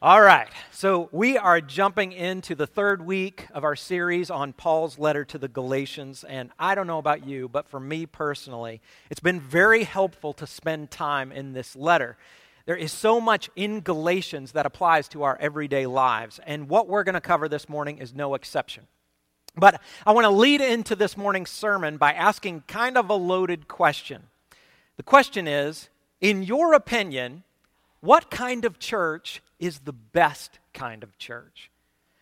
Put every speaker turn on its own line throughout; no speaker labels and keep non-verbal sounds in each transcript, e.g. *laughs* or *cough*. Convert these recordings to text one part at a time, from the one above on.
All right, so we are jumping into the third week of our series on Paul's letter to the Galatians. And I don't know about you, but for me personally, it's been very helpful to spend time in this letter. There is so much in Galatians that applies to our everyday lives. And what we're going to cover this morning is no exception. But I want to lead into this morning's sermon by asking kind of a loaded question. The question is In your opinion, what kind of church is the best kind of church?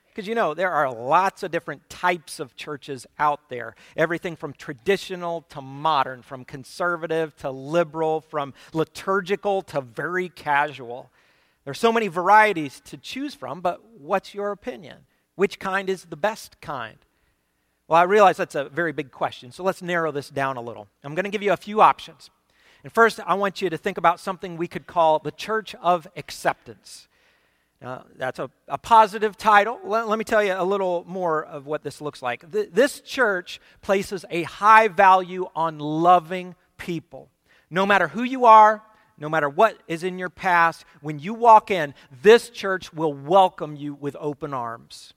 Because you know, there are lots of different types of churches out there. Everything from traditional to modern, from conservative to liberal, from liturgical to very casual. There's so many varieties to choose from, but what's your opinion? Which kind is the best kind? Well, I realize that's a very big question, so let's narrow this down a little. I'm going to give you a few options. And first, I want you to think about something we could call the Church of Acceptance. Uh, that's a, a, positive title. Let, let, me tell you a little more of what this looks like. Th- this church places a high value on loving people. No matter who you are, no matter what is in your past, when you walk in, this church will welcome you with open arms.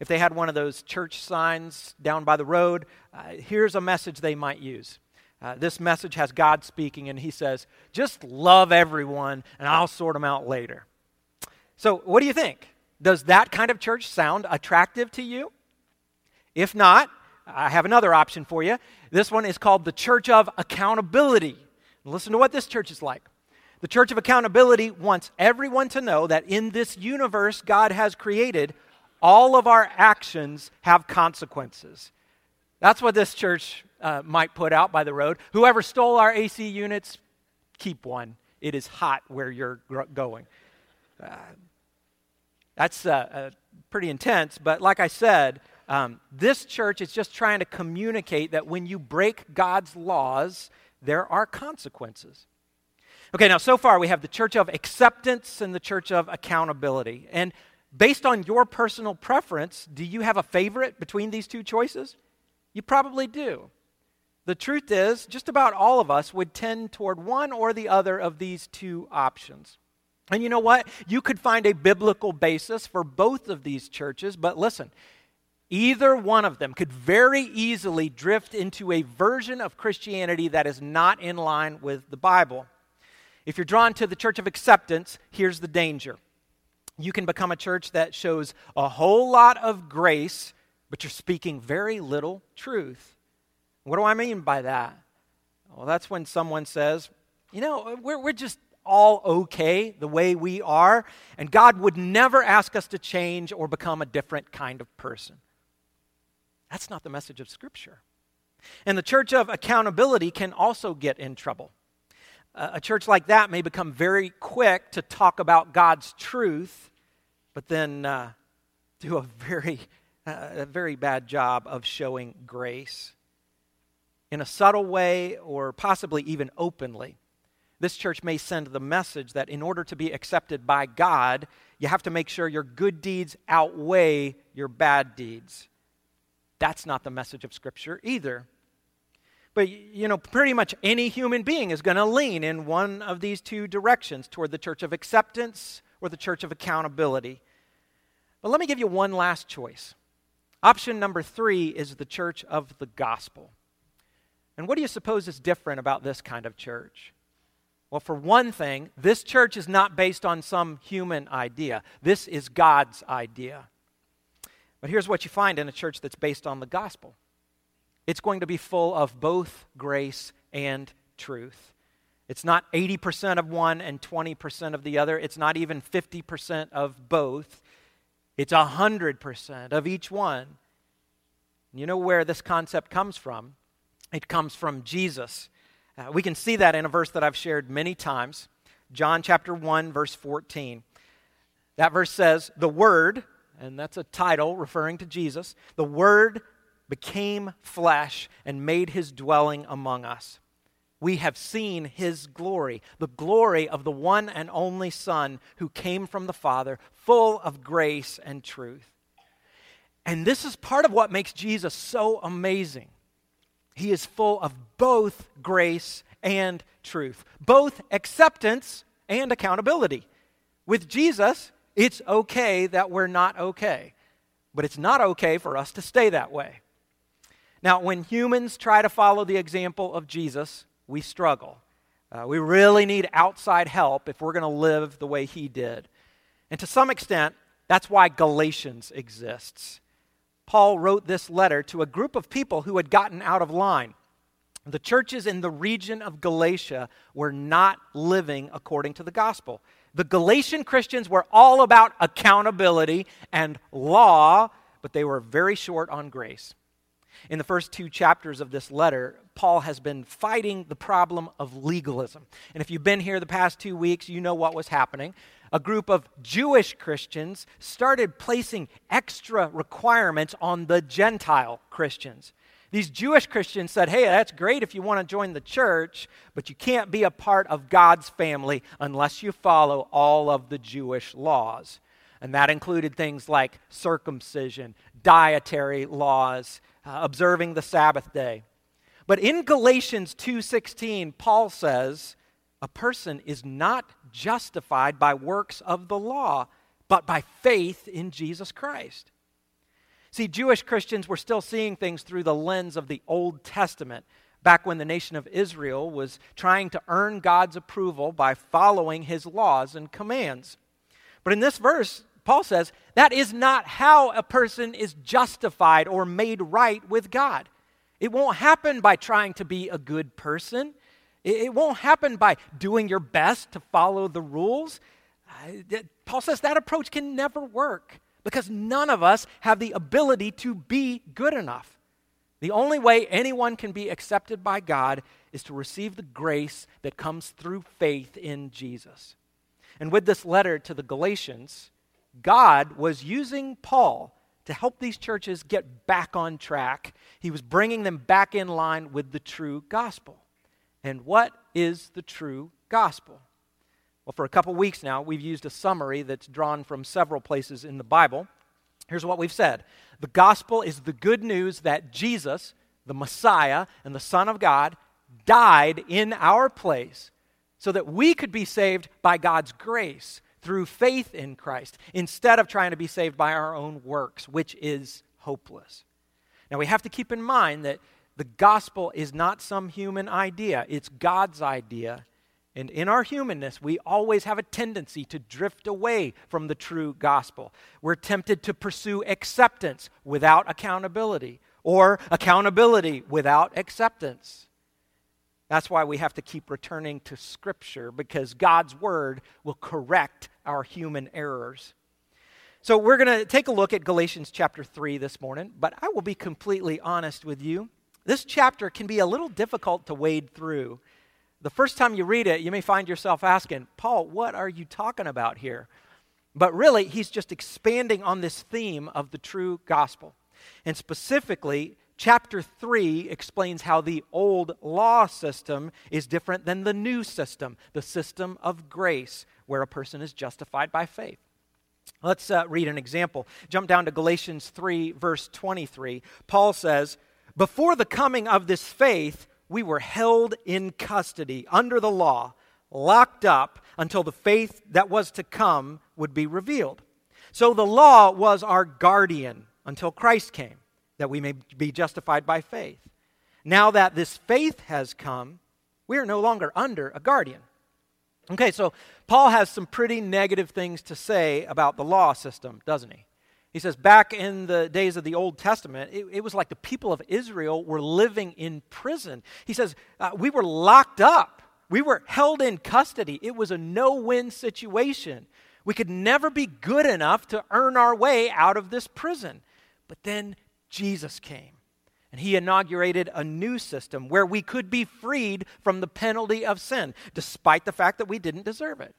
If they had one of those church signs down by the road, uh, here's a message they might use. Uh, this message has God speaking, and He says, just love everyone, and I'll sort them out later. So, what do you think? Does that kind of church sound attractive to you? If not, I have another option for you. This one is called the Church of Accountability. Listen to what this church is like. The Church of Accountability wants everyone to know that in this universe God has created, all of our actions have consequences. That's what this church uh, might put out by the road. Whoever stole our AC units, keep one. It is hot where you're going. Uh, that's uh, uh, pretty intense, but like I said, um, this church is just trying to communicate that when you break God's laws, there are consequences. Okay, now so far we have the church of acceptance and the church of accountability. And based on your personal preference, do you have a favorite between these two choices? You probably do. The truth is, just about all of us would tend toward one or the other of these two options. And you know what? You could find a biblical basis for both of these churches, but listen, either one of them could very easily drift into a version of Christianity that is not in line with the Bible. If you're drawn to the church of acceptance, here's the danger. You can become a church that shows a whole lot of grace, but you're speaking very little truth. What do I mean by that? Well, that's when someone says, you know, we're, we're just all okay the way we are, and God would never ask us to change or become a different kind of person. That's not the message of Scripture. And the church of accountability can also get in trouble. A church like that may become very quick to talk about God's truth, but then uh, do a very, *laughs* uh, a very bad job of showing grace in a subtle way or possibly even openly this church may send the message that in order to be accepted by God, you have to make sure your good deeds outweigh your bad deeds. That's not the message of Scripture either. But, you know, pretty much any human being is going to lean in one of these two directions toward the church of acceptance or the church of accountability. But let me give you one last choice. Option number three is the church of the gospel. And what do you suppose is different about this kind of church? Well, for one thing, this church is not based on some human idea. This is God's idea. But here's what you find in a church that's based on the gospel it's going to be full of both grace and truth. It's not 80% of one and 20% of the other. It's not even 50% of both. It's 100% of each one. You know where this concept comes from? It comes from Jesus. Uh, we can see that in a verse that I've shared many times John chapter 1, verse 14. That verse says, The Word, and that's a title referring to Jesus, the Word became flesh and made his dwelling among us. We have seen his glory, the glory of the one and only Son who came from the Father, full of grace and truth. And this is part of what makes Jesus so amazing. He is full of both grace and truth, both acceptance and accountability. With Jesus, It's okay that we're not okay, but it's not okay for us to stay that way. Now, when humans try to follow the example of Jesus, we struggle. Uh, we really need outside help if we're going to live the way he did. And to some extent, that's why Galatians exists. Paul wrote this letter to a group of people who had gotten out of line. The churches in the region of Galatia were not living according to the gospel. The Galatian Christians were all about accountability and law, but they were very short on grace. In the first two chapters of this letter, Paul has been fighting the problem of legalism. And if you've been here the past two weeks, you know what was happening. A group of Jewish Christians started placing extra requirements on the Gentile Christians. These Jewish Christians said, hey, that's great if you want to join the church, but you can't be a part of God's family unless you follow all of the Jewish laws. And that included things like circumcision, dietary laws, uh, observing the Sabbath day. But in Galatians 2:16, Paul says, a person is not justified by works of the law, but by faith in Jesus Christ. See, Jewish Christians were still seeing things through the lens of the Old Testament, back when the nation of Israel was trying to earn God's approval by following his laws and commands. But in this verse, Paul says that is not how a person is justified or made right with God. It won't happen by trying to be a good person. It won't happen by doing your best to follow the rules. Paul says that approach can never work because none of us have the ability to be good enough. The only way anyone can be accepted by God is to receive the grace that comes through faith in Jesus. And with this letter to the Galatians, God was using Paul to help these churches get back on track. He was bringing them back in line with the true gospel. And what is the true gospel? Well, for a couple weeks now, we've used a summary that's drawn from several places in the Bible. Here's what we've said The gospel is the good news that Jesus, the Messiah and the Son of God, died in our place so that we could be saved by God's grace through faith in Christ instead of trying to be saved by our own works, which is hopeless. Now, we have to keep in mind that the gospel is not some human idea, it's God's idea and in our humanness, we always have a tendency to drift away from the true gospel. We're tempted to pursue acceptance without accountability, or accountability without acceptance. That's why we have to keep returning to Scripture, because God's Word will correct our human errors. So, we're going to take a look at Galatians chapter 3 this morning, but I will be completely honest with you. This chapter can be a little difficult to wade through the first time you read it, you may find yourself asking, Paul, what are you talking about here? But really, he's just expanding on this theme of the true gospel. And specifically, chapter 3 explains how the old law system is different than the new system, the system of grace, where a person is justified by faith. Let's uh, read an example. Jump down to Galatians 3, verse 23. Paul says, Before the coming of this faith, we were held in custody under the law, locked up until the faith that was to come would be revealed. So the law was our guardian until Christ came, that we may be justified by faith. Now that this faith has come, we are no longer under a guardian. Okay, so Paul has some pretty negative things to say about the law system, doesn't he? He says, back in the days of the Old Testament, it, it was like the people of Israel were living in prison. He says, uh, we were locked up, we were held in custody. It was a no win situation. We could never be good enough to earn our way out of this prison. But then Jesus came. And he inaugurated a new system where we could be freed from the penalty of sin, despite the fact that we didn't deserve it.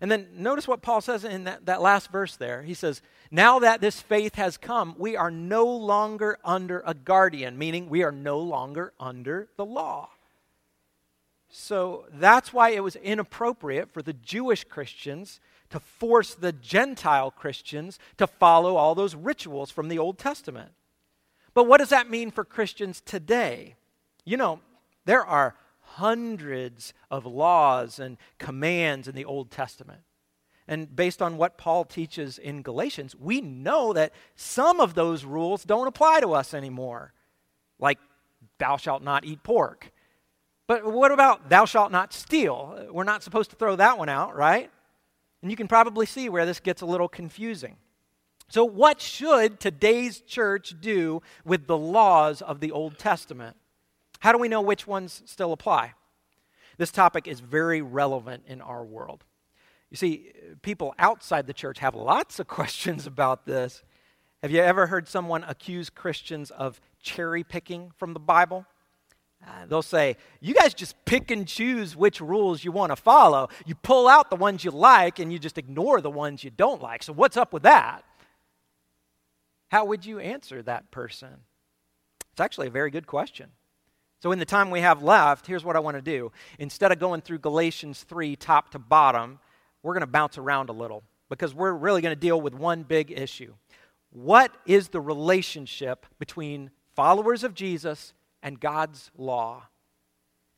And then notice what Paul says in that, that last verse there. He says, Now that this faith has come, we are no longer under a guardian, meaning we are no longer under the law. So that's why it was inappropriate for the Jewish Christians to force the Gentile Christians to follow all those rituals from the Old Testament. But what does that mean for Christians today? You know, there are hundreds of laws and commands in the Old Testament. and based on what Paul teaches in Galatians, we know that some of those rules don't apply to us anymore, like thou shalt not eat pork. But what about thou shalt not steal? We're not supposed to throw that one out, right? And you can probably see where this gets a little confusing. So, what should today's church do with the laws of the Old Testament? How do we know which ones still apply? This topic is very relevant in our world. You see, people outside the church have lots of *laughs* questions about this. Have you ever heard someone accuse Christians of cherry picking from the Bible? Uh, they'll say, You guys just pick and choose which rules you want to follow. You pull out the ones you like and you just ignore the ones you don't like. So, what's up with that? how would you answer that person? It's actually a very good question. So, in the time we have left, here's what I want to do. Instead of going through Galatians 3 top to bottom, we're going to bounce around a little because we're really going to deal with one big issue. What is the relationship between followers of Jesus and God's law?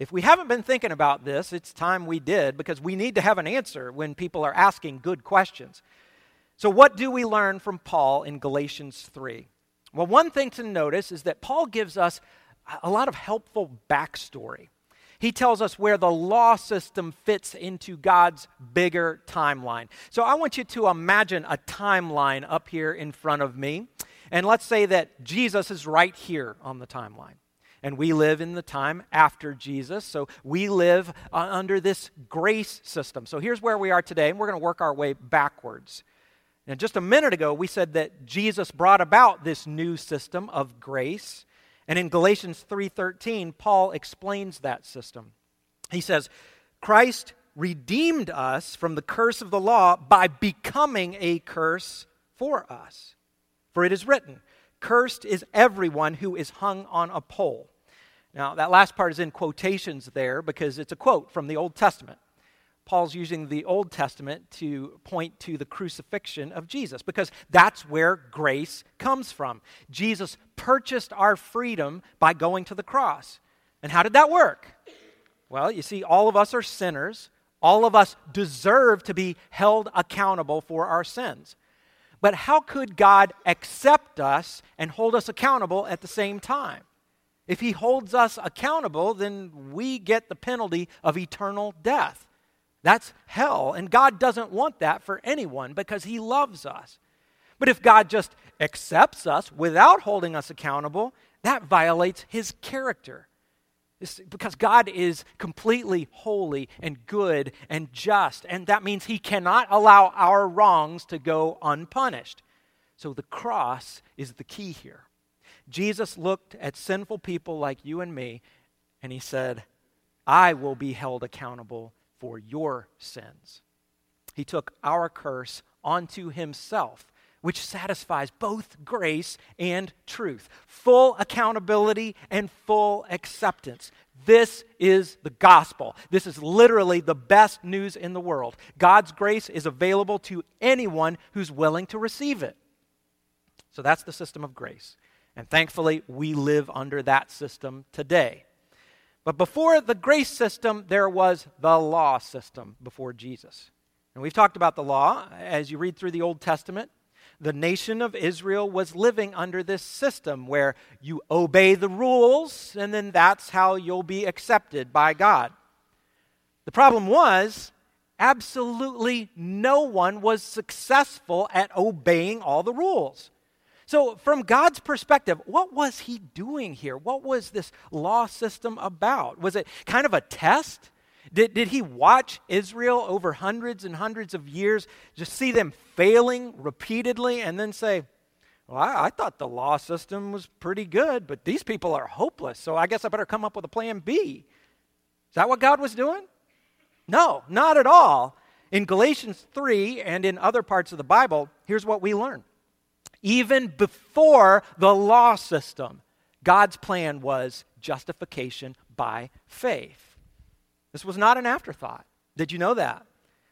If we haven't been thinking about this, it's time we did because we need to have an answer when people are asking good questions. So, what do we learn from Paul in Galatians 3? Well, one thing to notice is that Paul gives us a lot of helpful backstory. He tells us where the law system fits into God's bigger timeline. So, I want you to imagine a timeline up here in front of me. And let's say that Jesus is right here on the timeline. And we live in the time after Jesus. So we live uh, under this grace system. So here's where we are today, and we're going to work our way backwards. Now, just a minute ago, we said that Jesus brought about this new system of grace. And in Galatians 3:13, Paul explains that system. He says, "Christ redeemed us from the curse of the law by becoming a curse for us. For it is written, cursed is everyone who is hung on a pole." Now, that last part is in quotations there because it's a quote from the Old Testament. Paul's using the Old Testament to point to the crucifixion of Jesus because that's where grace comes from. Jesus purchased our freedom by going to the cross. And how did that work? Well, you see, all of us are sinners. All of us deserve to be held accountable for our sins. But how could God accept us and hold us accountable at the same time? If He holds us accountable, then we get the penalty of eternal death. That's hell. And God doesn't want that for anyone because He loves us. But if God just accepts us without holding us accountable, that violates His character. It's because God is completely holy and good and just, and that means He cannot allow our wrongs to go unpunished. So the cross is the key here. Jesus looked at sinful people like you and me, and He said, I will be held accountable for your sins. He took our curse onto himself, which satisfies both grace and truth, full accountability and full acceptance. This is the gospel. This is literally the best news in the world. God's grace is available to anyone who's willing to receive it. So that's the system of grace. And thankfully, we live under that system today. But before the grace system, there was the law system before Jesus. And we've talked about the law. As you read through the Old Testament, the nation of Israel was living under this system where you obey the rules, and then that's how you'll be accepted by God. The problem was, absolutely no one was successful at obeying all the rules. So, from God's perspective, what was He doing here? What was this law system about? Was it kind of a test? Did, did He watch Israel over hundreds and hundreds of years, just see them failing repeatedly, and then say, Well, I, I thought the law system was pretty good, but these people are hopeless, so I guess I better come up with a plan B? Is that what God was doing? No, not at all. In Galatians 3 and in other parts of the Bible, here's what we learn even before the law system, God's plan was justification by faith. This was not an afterthought. Did you know that?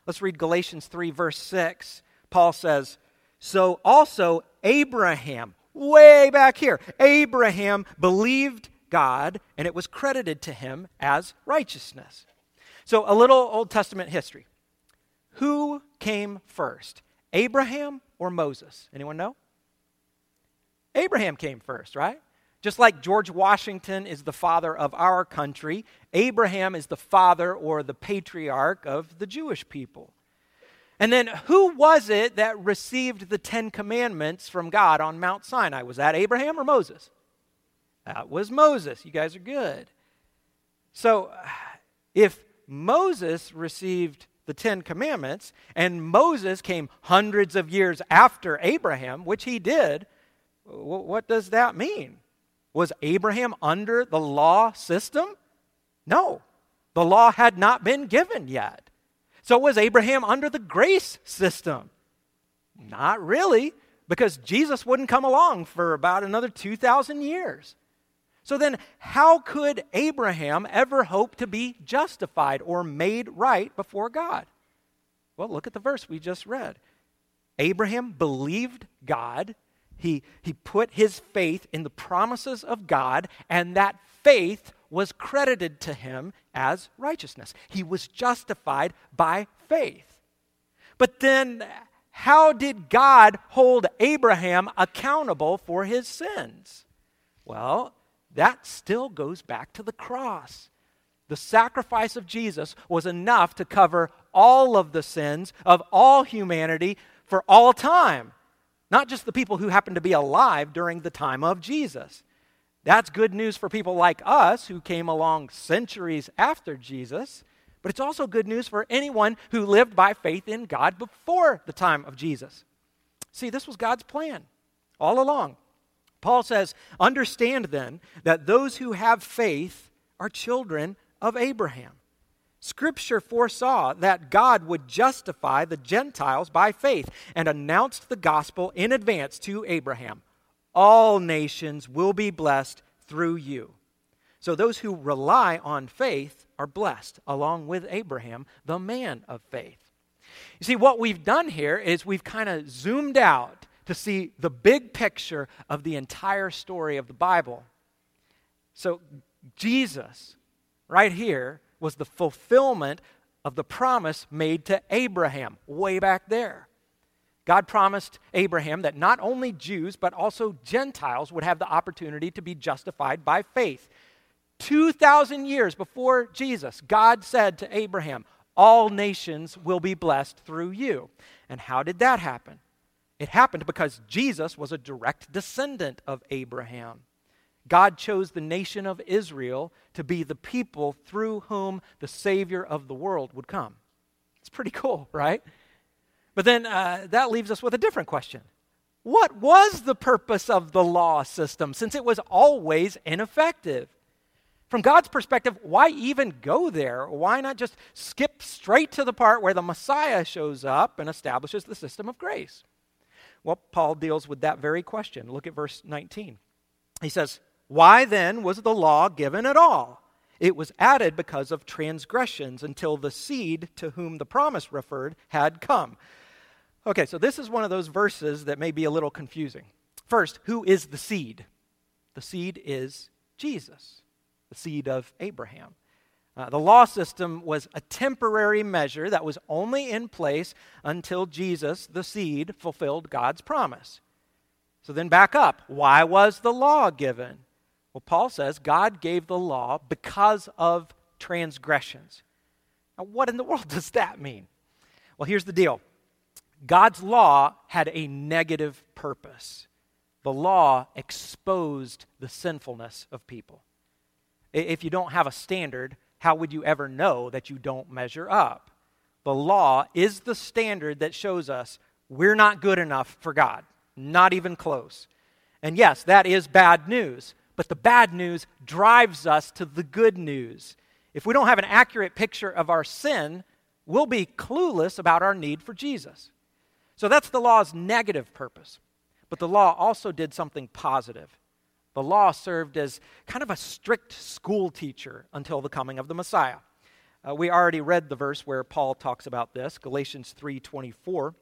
Let's read Galatians 3, verse 6. Paul says, So also Abraham, way back here, Abraham believed God, and it was credited to him as righteousness. So, a little Old Testament history. who came first, Abraham or Moses? Anyone know? Abraham came first, right? Just like George Washington is the father of our country, Abraham is the father or the patriarch of the Jewish people. And then who was it that received the Ten Commandments from God on Mount Sinai? Was that Abraham or Moses? That was Moses. You guys are good. So if Moses received the Ten Commandments and Moses came hundreds of years after Abraham, which he did, what does that mean? Was Abraham under the law system? No. The law had not been given yet. So was Abraham under the grace system? Not really, because Jesus wouldn't come along for about another 2,000 years. So then, how could Abraham ever hope to be justified or made right before God? Well, look at the verse we just read. Abraham believed God he, he put his faith in the promises of God, and that faith was credited to him as righteousness. He was justified by faith. But then, how did God hold Abraham accountable for his sins? Well, that still goes back to the cross. The sacrifice of Jesus was enough to cover all of the sins of all humanity for all time. Not just the people who happen to be alive during the time of Jesus. That's good news for people like us who came along centuries after Jesus, but it's also good news for anyone who lived by faith in God before the time of Jesus. See, this was God's plan all along. Paul says, Understand then that those who have faith are children of Abraham. Scripture foresaw that God would justify the Gentiles by faith and announced the gospel in advance to Abraham. All nations will be blessed through you. So those who rely on faith are blessed, along with Abraham, the man of faith. You see, what we've done here is we've kind of zoomed out to see the big picture of the entire story of the Bible. So, Jesus, right here, was the fulfillment of the promise made to Abraham way back there. God promised Abraham that not only Jews, but also Gentiles would have the opportunity to be justified by faith. 2,000 years before Jesus, God said to Abraham, All nations will be blessed through you. And how did that happen? It happened because Jesus was a direct descendant of Abraham. God chose the nation of Israel to be the people through whom the Savior of the world would come. It's pretty cool, right? But then uh, that leaves us with a different question. What was the purpose of the law system since it was always ineffective? From God's perspective, why even go there? Why not just skip straight to the part where the Messiah shows up and establishes the system of grace? Well, Paul deals with that very question. Look at verse 19. He says, why then was the law given at all? It was added because of transgressions until the seed to whom the promise referred had come. Okay, so this is one of those verses that may be a little confusing. First, who is the seed? The seed is Jesus, the seed of Abraham. Uh, the law system was a temporary measure that was only in place until Jesus, the seed, fulfilled God's promise. So then back up. Why was the law given? Well, Paul says God gave the law because of transgressions. Now, what in the world does that mean? Well, here's the deal God's law had a negative purpose. The law exposed the sinfulness of people. If you don't have a standard, how would you ever know that you don't measure up? The law is the standard that shows us we're not good enough for God, not even close. And yes, that is bad news. But the bad news drives us to the good news. If we don't have an accurate picture of our sin, we'll be clueless about our need for Jesus. So that's the law's negative purpose. But the law also did something positive. The law served as kind of a strict school teacher until the coming of the Messiah. Uh, we already read the verse where Paul talks about this, Galatians 3:24.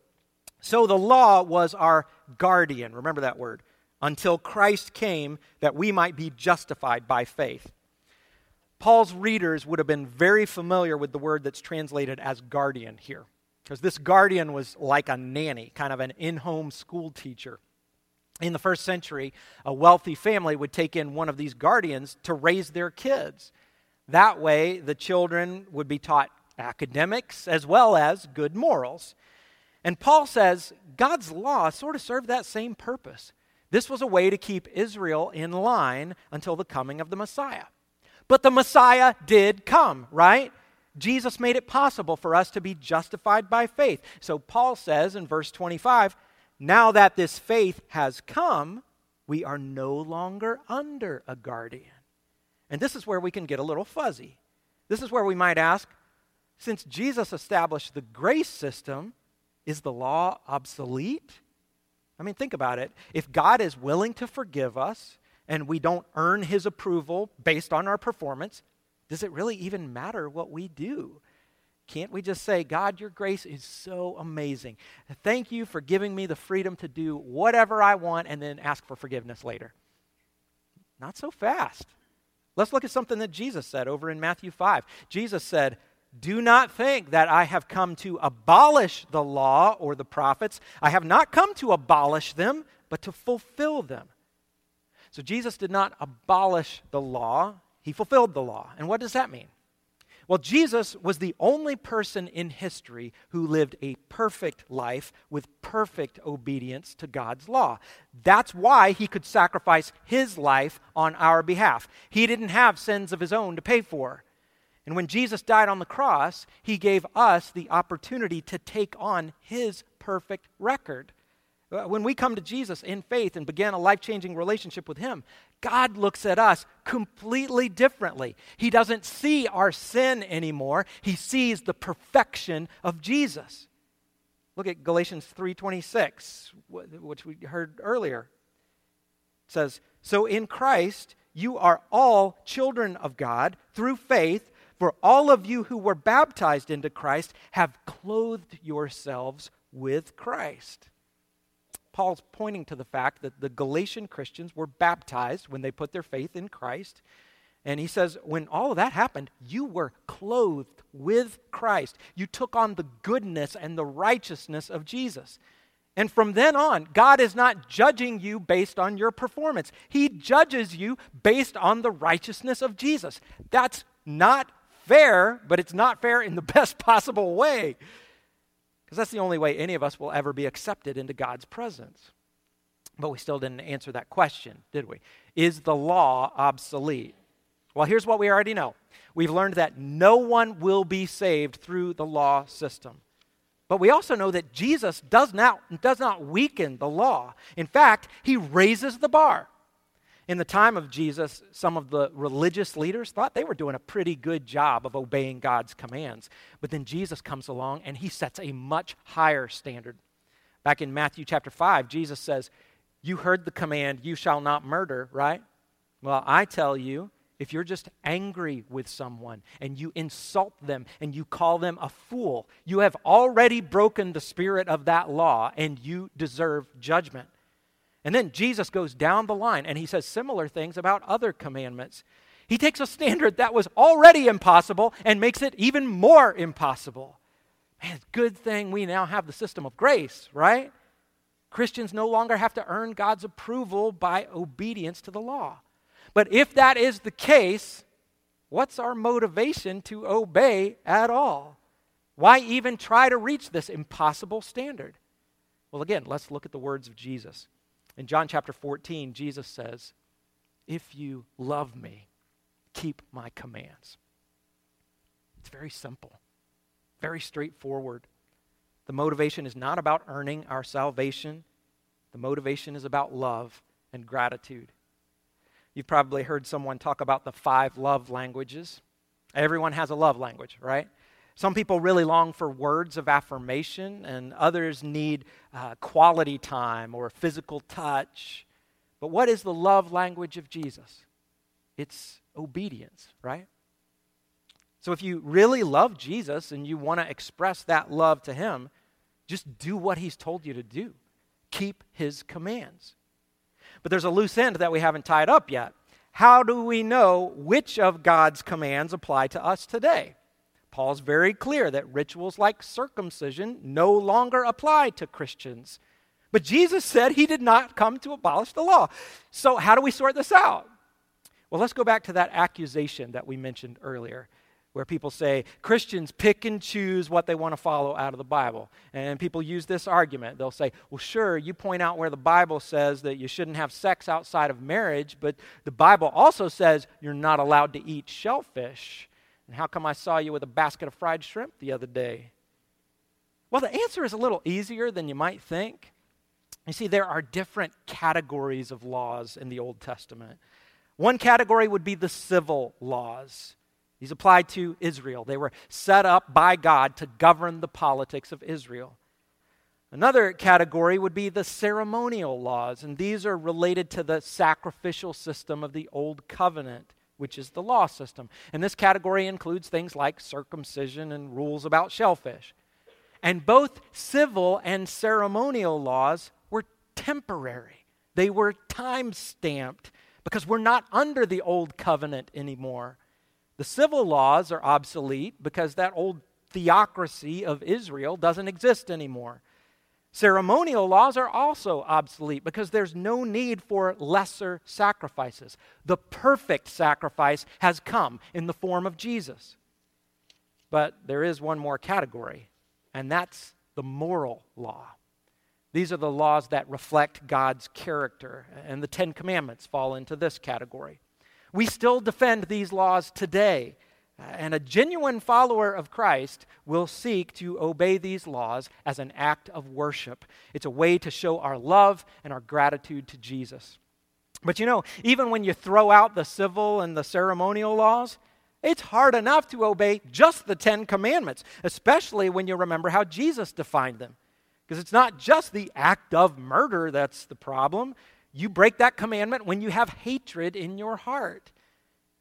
So the law was our guardian. Remember that word until Christ came that we might be justified by faith. Paul's readers would have been very familiar with the word that's translated as guardian here. Because this guardian was like a nanny, kind of an in home school teacher. In the first century, a wealthy family would take in one of these guardians to raise their kids. That way, the children would be taught academics as well as good morals. And Paul says God's law sort of served that same purpose. This was a way to keep Israel in line until the coming of the Messiah. But the Messiah did come, right? Jesus made it possible for us to be justified by faith. So Paul says in verse 25, now that this faith has come, we are no longer under a guardian. And this is where we can get a little fuzzy. This is where we might ask since Jesus established the grace system, is the law obsolete? I mean, think about it. If God is willing to forgive us and we don't earn his approval based on our performance, does it really even matter what we do? Can't we just say, God, your grace is so amazing. Thank you for giving me the freedom to do whatever I want and then ask for forgiveness later? Not so fast. Let's look at something that Jesus said over in Matthew 5. Jesus said, Do not think that I have come to abolish the law or the prophets. I have not come to abolish them, but to fulfill them. So Jesus did not abolish the law, he fulfilled the law. And what does that mean? Well, Jesus was the only person in history who lived a perfect life with perfect obedience to God's law. That's why he could sacrifice his life on our behalf. He didn't have sins of his own to pay for. And when Jesus died on the cross, he gave us the opportunity to take on his perfect record. Uh, when we come to Jesus in faith and begin a life changing relationship with Him, God looks at us completely differently. He doesn't see our sin anymore. He sees the perfection of Jesus. Look at Galatians 3:26, which we heard earlier. It says, "So in Christ you are all children of God through faith, for all of you who were baptized into Christ have clothed yourselves with Christ." Paul's pointing to the fact that the Galatian Christians were baptized when they put their faith in Christ. And he says, when all of that happened, you were clothed with Christ. You took on the goodness and the righteousness of Jesus. And from then on, God is not judging you based on your performance. He judges you based on the righteousness of Jesus. That's not fair, but it's not fair in the *laughs* best possible way. Because that's the only way any of us will ever be accepted into God's presence. But we still didn't answer that question, did we? Is the law obsolete? Well, here's what we already know we've learned that no one will be saved through the law system. But we also know that Jesus does not, does not weaken the law. In fact, he raises the bar. In the time of Jesus, some of the religious leaders thought they were doing a pretty good job of obeying God's commands. But then Jesus comes along and he sets a much higher standard. Back in Matthew chapter 5, Jesus says, You heard the command, you shall not murder, right? Well, I tell you, if you're just angry with someone and you insult them and you call them a fool, you have already broken the spirit of that law and you deserve judgment. And then Jesus goes down the line and he says similar things about other commandments. He takes a standard that was already impossible and makes it even more impossible. Man, good thing we now have the system of grace, right? Christians no longer have to earn God's approval by obedience to the law. But if that is the case, what's our motivation to obey at all? Why even try to reach this impossible standard? Well, again, let's look at the words of Jesus. In John chapter 14, Jesus says, If you love me, keep my commands. It's very simple, very straightforward. The motivation is not about earning our salvation, the motivation is about love and gratitude. You've probably heard someone talk about the five love languages. Everyone has a love language, right? Some people really long for words of affirmation, and others need uh, quality time or physical touch. But what is the love language of Jesus? It's obedience, right? So if you really love Jesus and you want to express that love to him, just do what he's told you to do. Keep his commands. But there's a loose end that we haven't tied up yet. How do we know which of God's commands apply to us today? Paul's very clear that rituals like circumcision no longer apply to Christians. But Jesus said he did not come to abolish the law. So, how do we sort this out? Well, let's go back to that accusation that we mentioned earlier, where people say Christians pick and choose what they want to follow out of the Bible. And people use this argument. They'll say, well, sure, you point out where the Bible says that you shouldn't have sex outside of marriage, but the Bible also says you're not allowed to eat shellfish. And how come I saw you with a basket of fried shrimp the other day? Well, the answer is a little easier than you might think. You see, there are different categories of laws in the Old Testament. One category would be the civil laws. These applied to Israel. They were set up by God to govern the politics of Israel. Another category would be the ceremonial laws, and these are related to the sacrificial system of the Old Covenant, which is the law system. And this category includes things like circumcision and rules about shellfish. And both civil and ceremonial laws were temporary, they were time stamped because we're not under the old covenant anymore. The civil laws are obsolete because that old theocracy of Israel doesn't exist anymore. Ceremonial laws are also obsolete because there's no need for lesser sacrifices. The perfect sacrifice has come in the form of Jesus. But there is one more category, and that's the moral law. These are the laws that reflect God's character, and the Ten Commandments fall into this category. We still defend these laws today, Uh, and a genuine follower of Christ will seek to obey these laws as an act of worship. It's a way to show our love and our gratitude to Jesus. But you know, even when you throw out the civil and the ceremonial laws, it's hard enough to obey just the Ten Commandments, especially when you remember how Jesus defined them. Because it's not just the act of murder that's the problem. You break that commandment when you have hatred in your heart.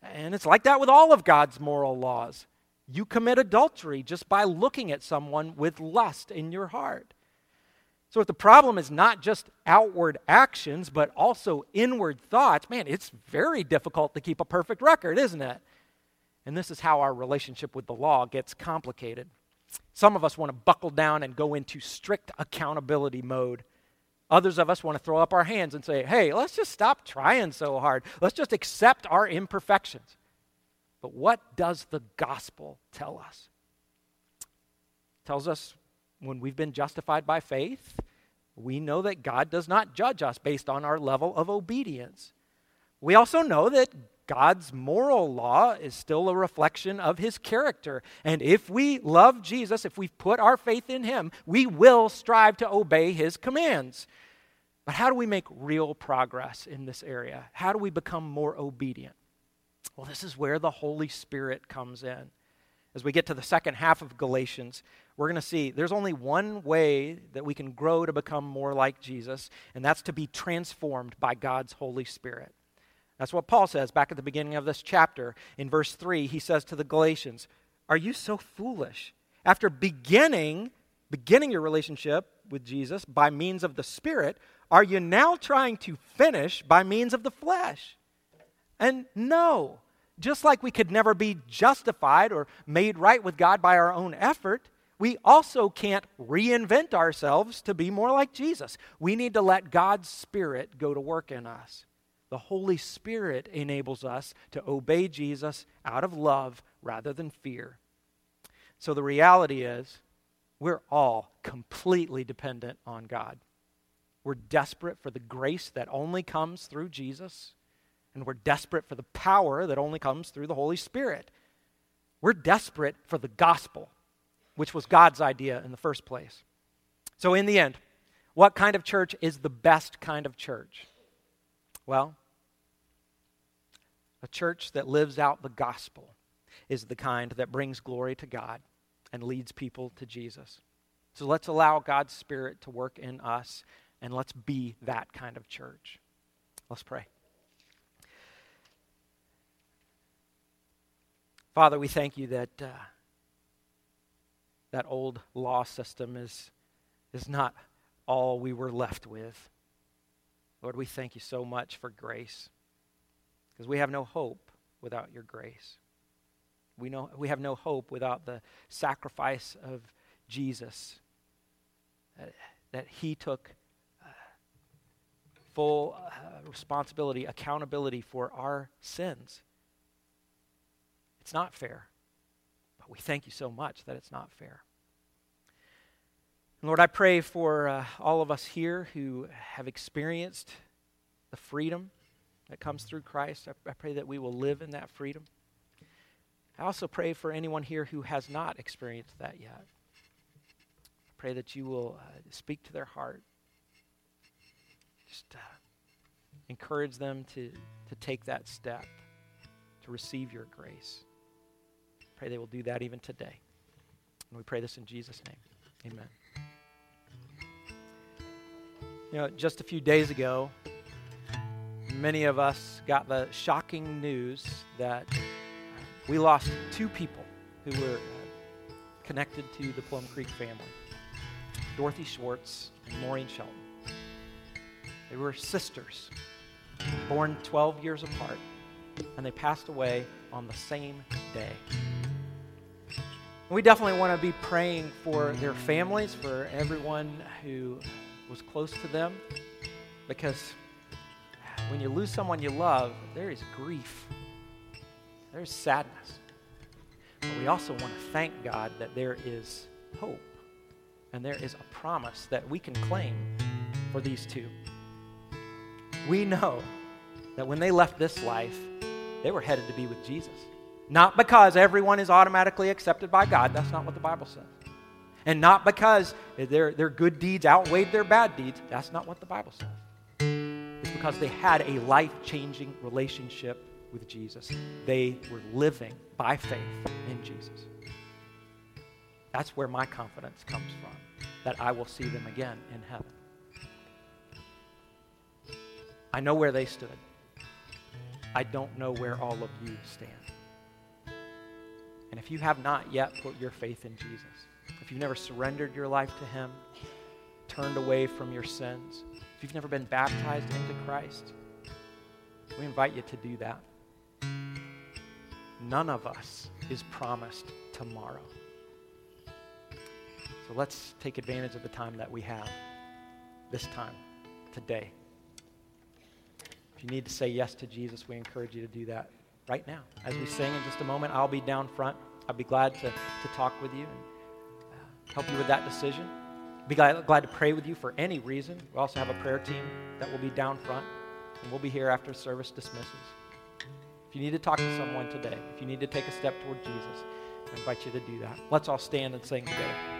And it's like that with all of God's moral laws. You commit adultery just by looking at someone with lust in your heart. So, if the problem is not just outward actions, but also inward thoughts, man, it's very difficult to keep a perfect record, isn't it? And this is how our relationship with the law gets complicated. Some of us want to buckle down and go into strict accountability mode. Others of us want to throw up our hands and say, hey, let's just stop trying so hard. Let's just accept our imperfections. But what does the gospel tell us? It tells us when we've been justified by faith, we know that God does not judge us based on our level of obedience. We also know that God's moral law is still a reflection of his character. And if we love Jesus, if we put our faith in him, we will strive to obey his commands. But how do we make real progress in this area? How do we become more obedient? Well, this is where the Holy Spirit comes in. As we get to the second half of Galatians, we're going to see there's only one way that we can grow to become more like Jesus, and that's to be transformed by God's Holy Spirit. That's what Paul says back at the beginning of this chapter. In verse 3, he says to the Galatians, Are you so foolish? After beginning, beginning your relationship with Jesus by means of the Spirit, are you now trying to finish by means of the flesh? And no, just like we could never be justified or made right with God by our own effort, we also can't reinvent ourselves to be more like Jesus. We need to let God's Spirit go to work in us. The Holy Spirit enables us to obey Jesus out of love rather than fear. So the reality is, we're all completely dependent on God. We're desperate for the grace that only comes through Jesus, and we're desperate for the power that only comes through the Holy Spirit. We're desperate for the gospel, which was God's idea in the first place. So, in the end, what kind of church is the best kind of church? Well, a church that lives out the gospel is the kind that brings glory to God and leads people to Jesus. So let's allow God's Spirit to work in us and let's be that kind of church. Let's pray. Father, we thank you that uh, that old law system is, is not all we were left with. Lord, we thank you so much for grace because we have no hope without your grace. We, know, we have no hope without the sacrifice of Jesus, that, that he took uh, full uh, responsibility, accountability for our sins. It's not fair, but we thank you so much that it's not fair. Lord, I pray for uh, all of us here who have experienced the freedom that comes through Christ. I, I pray that we will live in that freedom. I also pray for anyone here who has not experienced that yet. I pray that you will uh, speak to their heart. Just uh, encourage them to, to take that step, to receive your grace. Pray they will do that even today. And we pray this in Jesus' name. Amen. You know, just a few days ago, many of us got the shocking news that we lost two people who were uh, connected to the Plum Creek family Dorothy Schwartz and Maureen Shelton. They were sisters, born 12 years apart, and they passed away on the same day. We definitely want to be praying for their families, for everyone who was close to them, because when you lose someone you love, there is grief, there's sadness. But we also want to thank God that there is hope and there is a promise that we can claim for these two. We know that when they left this life, they were headed to be with Jesus. Not because everyone is automatically accepted by God. That's not what the Bible says. And not because their, their good deeds outweighed their bad deeds. That's not what the Bible says. It's because they had a life changing relationship with Jesus. They were living by faith in Jesus. That's where my confidence comes from, that I will see them again in heaven. I know where they stood. I don't know where all of you stand. And if you have not yet put your faith in Jesus, if you've never surrendered your life to Him, turned away from your sins, if you've never been baptized into Christ, we invite you to do that. None of us is promised tomorrow. So let's take advantage of the time that we have this time, today. If you need to say yes to Jesus, we encourage you to do that right now. As we sing in just a moment, I'll be down front. I'd be glad to, to talk with you help you with that decision. Be glad, glad to pray with you for any reason. We also have a prayer team that will be down front, and we'll be here after service dismisses. If you need to talk to someone today, if you need to take a step toward Jesus, I invite you to do that. Let's all stand and sing together.